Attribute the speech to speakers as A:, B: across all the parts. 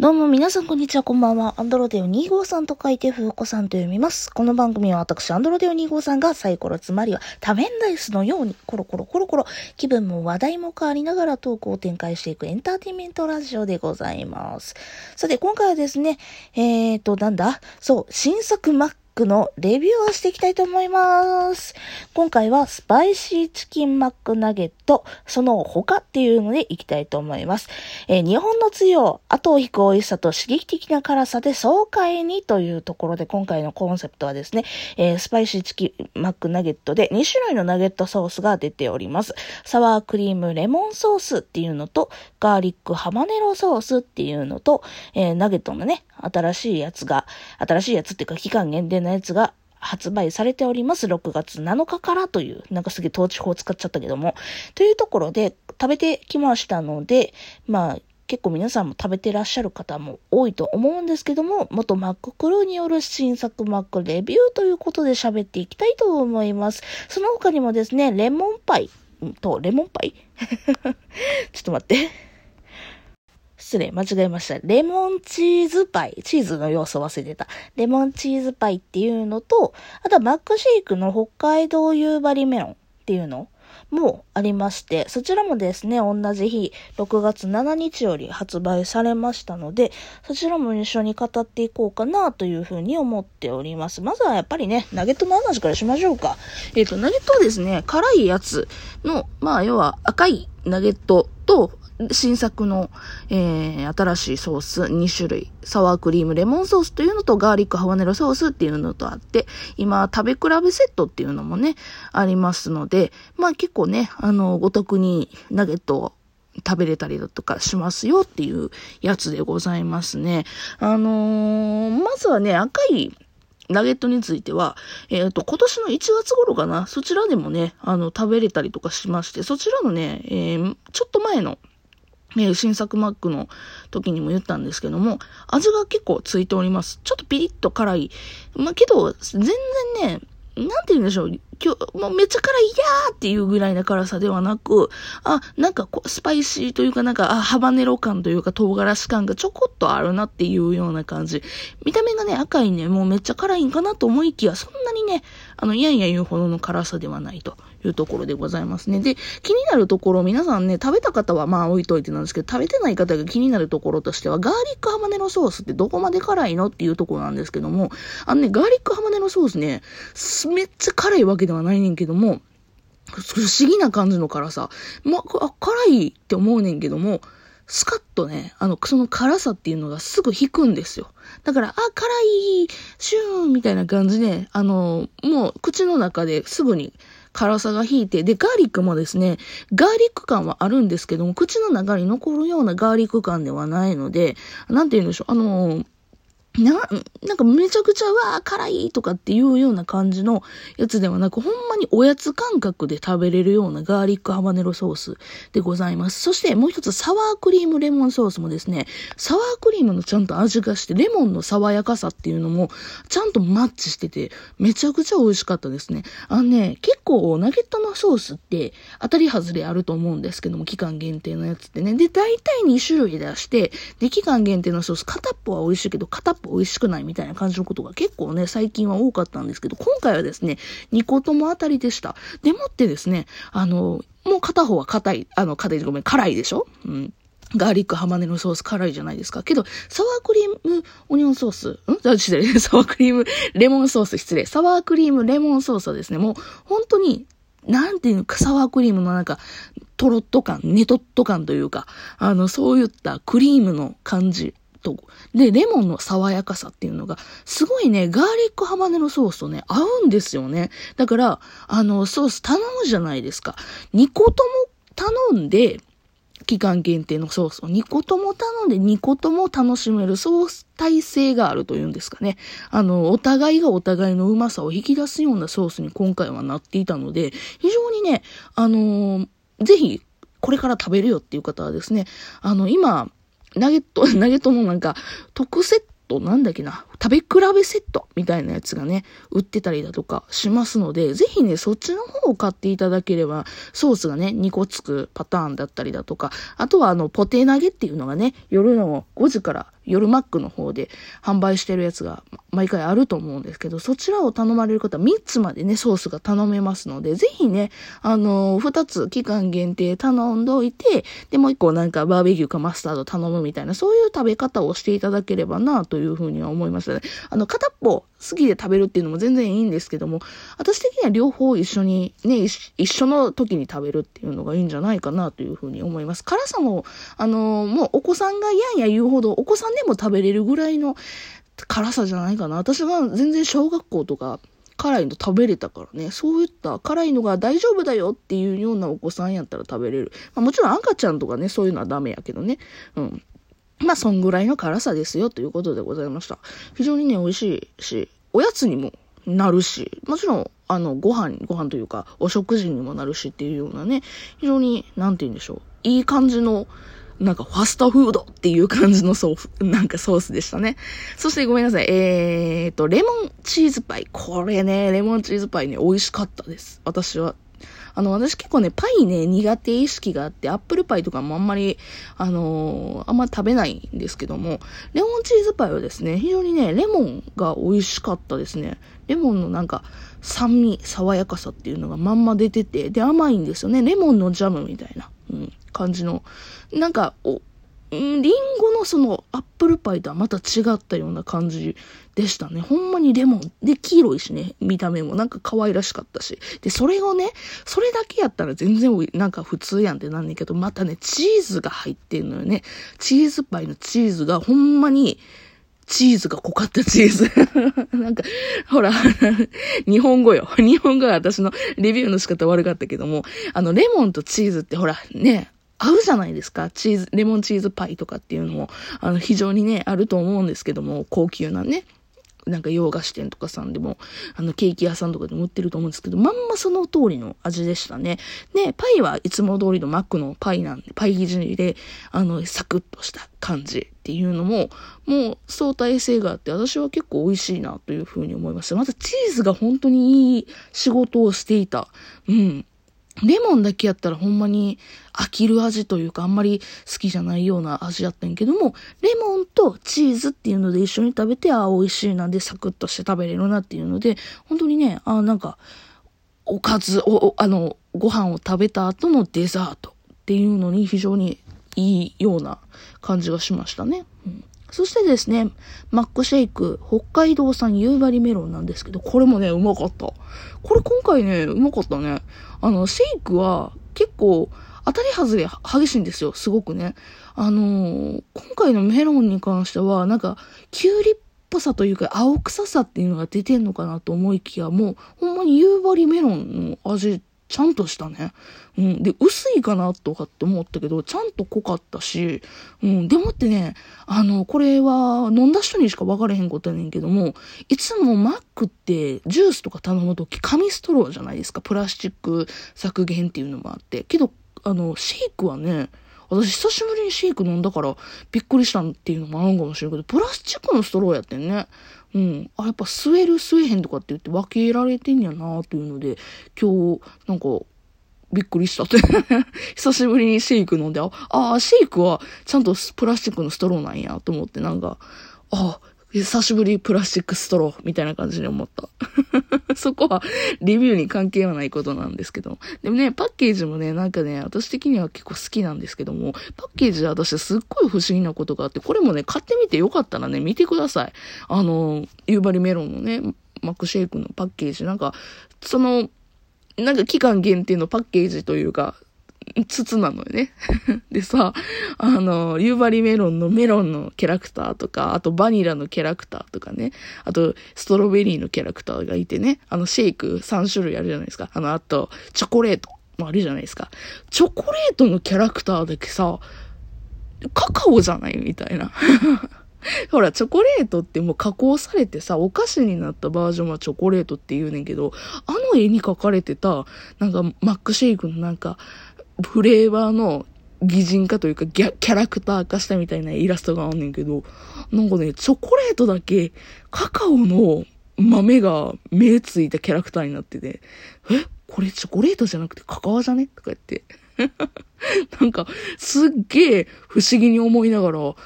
A: どうも皆さんこんにちは、こんばんは。アンドロデオ2号さんと書いて、ふうこさんと読みます。この番組は私、アンドロデオ2号さんがサイコロつまりはタメンダイスのように、コロコロコロコロ、気分も話題も変わりながらトークを展開していくエンターテインメントラジオでございます。さて、今回はですね、えーと、なんだ？そう、新作マックのレビューをしていきたいと思います。今回はスパイシーチキンマックナゲット、その他っていうのでいきたいと思います。えー、日本の強、後を引く美味しさと刺激的な辛さで爽快にというところで今回のコンセプトはですね、えー、スパイシーチキンマックナゲットで2種類のナゲットソースが出ております。サワークリームレモンソースっていうのと、ガーリックハバネロソースっていうのと、えー、ナゲットのね、新しいやつが、新しいやつっていうか期間限定のやつが発売されております。6月7日からという、なんかすげえ統治法使っちゃったけども、というところで食べてきましたので、まあ、結構皆さんも食べてらっしゃる方も多いと思うんですけども、元マッククルーによる新作マックレビューということで喋っていきたいと思います。その他にもですね、レモンパイと、レモンパイ？ちょっと待って。失礼、間違えました。レモンチーズパイ。チーズの要素忘れてた。レモンチーズパイっていうのと、あとはマックシェイクの北海道夕張メロンっていうのもありまして、そちらもですね、同じ日、6月7日より発売されましたので、そちらも一緒に語っていこうかなというふうに思っております。まずはやっぱりね、ナゲットの話からしましょうか。えっ、ー、と、ナゲットはですね、辛いやつの、まあ、要は赤いナゲットと、新作の、えー、新しいソース2種類。サワークリームレモンソースというのとガーリックハバネロソースっていうのとあって、今食べ比べセットっていうのもね、ありますので、まあ結構ね、あの、お得にナゲットを食べれたりだとかしますよっていうやつでございますね。あのー、まずはね、赤いナゲットについては、えっ、ー、と、今年の1月頃かな、そちらでもね、あの、食べれたりとかしまして、そちらのね、えー、ちょっと前のえ、新作マックの時にも言ったんですけども、味が結構ついております。ちょっとピリッと辛い。まあ、けど、全然ね、なんて言うんでしょう。今日、もうめっちゃ辛いやーっていうぐらいな辛さではなく、あ、なんかこう、スパイシーというかなんか、あ、ハバネロ感というか唐辛子感がちょこっとあるなっていうような感じ。見た目がね、赤いね、もうめっちゃ辛いんかなと思いきや、そんなにね、あの、いやいや言うほどの辛さではないと。いうところでございますね。で、気になるところ、皆さんね、食べた方はまあ置いといてなんですけど、食べてない方が気になるところとしては、ガーリックハバネロソースってどこまで辛いのっていうところなんですけども、あのね、ガーリックハバネロソースね、めっちゃ辛いわけではないねんけども、不思議な感じの辛さ。ま、あ、辛いって思うねんけども、スカッとね、あの、その辛さっていうのがすぐ引くんですよ。だから、あ、辛い、シューンみたいな感じで、あの、もう口の中ですぐに辛さが引いて、で、ガーリックもですね、ガーリック感はあるんですけども、口の中に残るようなガーリック感ではないので、なんて言うんでしょう、あのな、なんかめちゃくちゃ、わー、辛いとかっていうような感じのやつではなく、ほんまにおやつ感覚で食べれるようなガーリックハバネロソースでございます。そしてもう一つ、サワークリームレモンソースもですね、サワークリームのちゃんと味がして、レモンの爽やかさっていうのもちゃんとマッチしてて、めちゃくちゃ美味しかったですね。あのね、結構ナゲットのソースって当たり外れあると思うんですけども、期間限定のやつってね。で、大体2種類出して、で、期間限定のソース、片っぽは美味しいけど、片っぽ美味しくないみたいな感じのことが結構ね、最近は多かったんですけど、今回はですね、2個とも当たりでした。でもってですね、あの、もう片方は硬い、あの、硬い、ごめん、辛いでしょ？うん。ガーリックハマネのソース辛いじゃないですか。けど、サワークリームオニオンソース、ん？失礼。サワークリームレモンソース失礼。サワークリームレモンソースはですね、もう本当に、なんていうか、サワークリームのなんか、トロッと感、ネトッと感というか、あの、そういったクリームの感じと、で、レモンの爽やかさっていうのが、すごいね、ガーリックハバネのソースとね、合うんですよね。だから、あの、ソース頼むじゃないですか。2個とも頼んで、期間限定のソースを2個とも頼んで2個とも楽しめるソース体制があるというんですかね。あの、お互いがお互いのうまさを引き出すようなソースに今回はなっていたので、非常にね、あのー、ぜひ、これから食べるよっていう方はですね、あの、今、ナゲット、ナゲットのなんか、特セットなんだっけな。食べ比べセットみたいなやつがね、売ってたりだとかしますので、ぜひね、そっちの方を買っていただければ、ソースがね、2個つくパターンだったりだとか、あとはあの、ポテ投げっていうのがね、夜の5時から夜マックの方で販売してるやつが毎回あると思うんですけど、そちらを頼まれる方は3つまでね、ソースが頼めますので、ぜひね、あのー、2つ期間限定頼んどいて、で、もう1個なんかバーベキューかマスタード頼むみたいな、そういう食べ方をしていただければな、というふうには思います。ね。あの、片っぽ好きで食べるっていうのも全然いいんですけども、私的には両方一緒にね、一緒の時に食べるっていうのがいいんじゃないかなというふうに思います。辛さも、あの、もうお子さんがやんや言うほど、お子さんでも食べれるぐらいの辛さじゃないかな。私は全然小学校とか、辛いの食べれたからね。そういった辛いのが大丈夫だよっていうようなお子さんやったら食べれる。まあ、もちろん赤ちゃんとかね、そういうのはダメやけどね。うん。まあ、そんぐらいの辛さですよということでございました。非常にね、美味しいし、おやつにもなるし、もちろん、あの、ご飯、ご飯というか、お食事にもなるしっていうようなね、非常に、なんて言うんでしょう。いい感じの、なんかファストフードっていう感じのソース、なんかソースでしたね。そしてごめんなさい。えーと、レモンチーズパイ。これね、レモンチーズパイね、美味しかったです。私はあの、私結構ね、パイね、苦手意識があって、アップルパイとかもあんまり、あのー、あんま食べないんですけども、レモンチーズパイはですね、非常にね、レモンが美味しかったですね。レモンのなんか、酸味、爽やかさっていうのがまんま出てて、で、甘いんですよね。レモンのジャムみたいな、うん、感じの。なんか、お、んリンゴのそのアップルパイとはまた違ったような感じでしたね。ほんまにレモン。で、黄色いしね、見た目もなんか可愛らしかったし。で、それをね、それだけやったら全然なんか普通やんってなんねんけど、またね、チーズが入ってんのよね。チーズパイのチーズがほんまに、チーズが濃かったチーズ。なんか、ほら、日本語よ。日本語は私のレビューの仕方悪かったけども、あの、レモンとチーズってほら、ね、合うじゃないですか。チーズ、レモンチーズパイとかっていうのも、あの、非常にね、あると思うんですけども、高級なね。なんか洋菓子店とかさんでも、あの、ケーキ屋さんとかでも売ってると思うんですけど、まんまその通りの味でしたね。で、パイはいつも通りのマックのパイなんで、パイ生地で、あの、サクッとした感じっていうのも、もう相対性があって、私は結構美味しいなというふうに思いました。またチーズが本当にいい仕事をしていた。うん。レモンだけやったらほんまに飽きる味というかあんまり好きじゃないような味やったんやけども、レモンとチーズっていうので一緒に食べて、ああ、美味しいなんでサクッとして食べれるなっていうので、本当にね、あ、なんか、おかず、お、あの、ご飯を食べた後のデザートっていうのに非常にいいような感じがしましたね。うんそしてですね、マックシェイク、北海道産夕張メロンなんですけど、これもね、うまかった。これ今回ね、うまかったね。あの、シェイクは結構当たり外れ激しいんですよ、すごくね。あのー、今回のメロンに関しては、なんか、キュウリっぽさというか、青臭さっていうのが出てんのかなと思いきや、もう、ほんまに夕張メロンの味ちゃんとしたね。うん。で、薄いかなとかって思ったけど、ちゃんと濃かったし、うん。でもってね、あの、これは飲んだ人にしか分かれへんことやねんけども、いつもマックってジュースとか頼むとき紙ストローじゃないですか。プラスチック削減っていうのもあって。けど、あの、シェイクはね、私久しぶりにシェイク飲んだからびっくりしたっていうのもあるんかもしれんけど、プラスチックのストローやってんね。うん。あ、やっぱ吸える吸えへんとかって言って分けられてんやなというので、今日、なんか、びっくりしたって 久しぶりにシェイク飲んで、ああ、シェイクはちゃんとプラスチックのストローなんやと思って、なんか、あ久しぶりプラスチックストローみたいな感じに思った。そこはレビューに関係はないことなんですけど。でもね、パッケージもね、なんかね、私的には結構好きなんですけども、パッケージで私すっごい不思議なことがあって、これもね、買ってみてよかったらね、見てください。あの、夕張メロンのね、マックシェイクのパッケージ。なんか、その、なんか期間限定のパッケージというか、筒なのよね。でさ、あの、夕張メロンのメロンのキャラクターとか、あとバニラのキャラクターとかね、あとストロベリーのキャラクターがいてね、あのシェイク3種類あるじゃないですか。あの、あと、チョコレートもあるじゃないですか。チョコレートのキャラクターだけさ、カカオじゃないみたいな。ほら、チョコレートってもう加工されてさ、お菓子になったバージョンはチョコレートって言うねんけど、あの絵に描かれてた、なんかマックシェイクのなんか、フレーバーの擬人化というかキャラクター化したみたいなイラストがあんねんけど、なんかね、チョコレートだけカカオの豆が目ついたキャラクターになってて、え？これチョコレートじゃなくてカカオじゃね？とか言って。なんか、すっげえ不思議に思いながら、こ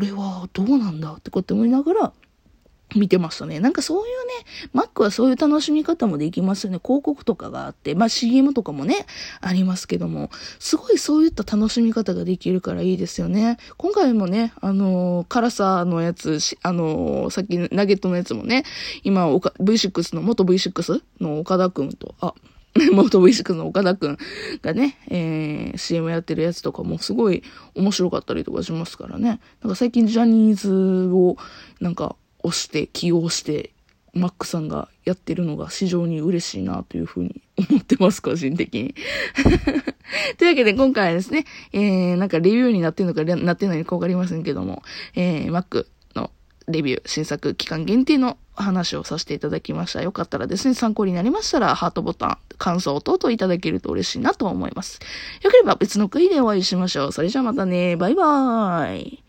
A: れはどうなんだ？ってこうやって思いながら、見てましたね。なんかそういうね、Mac はそういう楽しみ方もできますよね。広告とかがあって、まあ CM とかもね、ありますけども、すごいそういった楽しみ方ができるからいいですよね。今回もね、あのー、辛さのやつ、あのー、さっきナゲットのやつもね、今、V6 の、元 V6 の岡田くんと、あ、元 V6 の岡田くんがね、えー、CM やってるやつとかもすごい面白かったりとかしますからね。なんか最近ジャニーズをなんか押して起用してマックさんがやってるのが非常に嬉しいなというふうに思ってます、個人的に。というわけで今回はですね、えー、なんかレビューになってるのかなってないのかわかりませんけども、えー、Mac のレビュー、新作期間限定の話をさせていただきました。よかったらですね、参考になりましたら、ハートボタン、感想等々いただけると嬉しいなと思います。よければ別の回でお会いしましょう。それじゃあまたね、バイバーイ。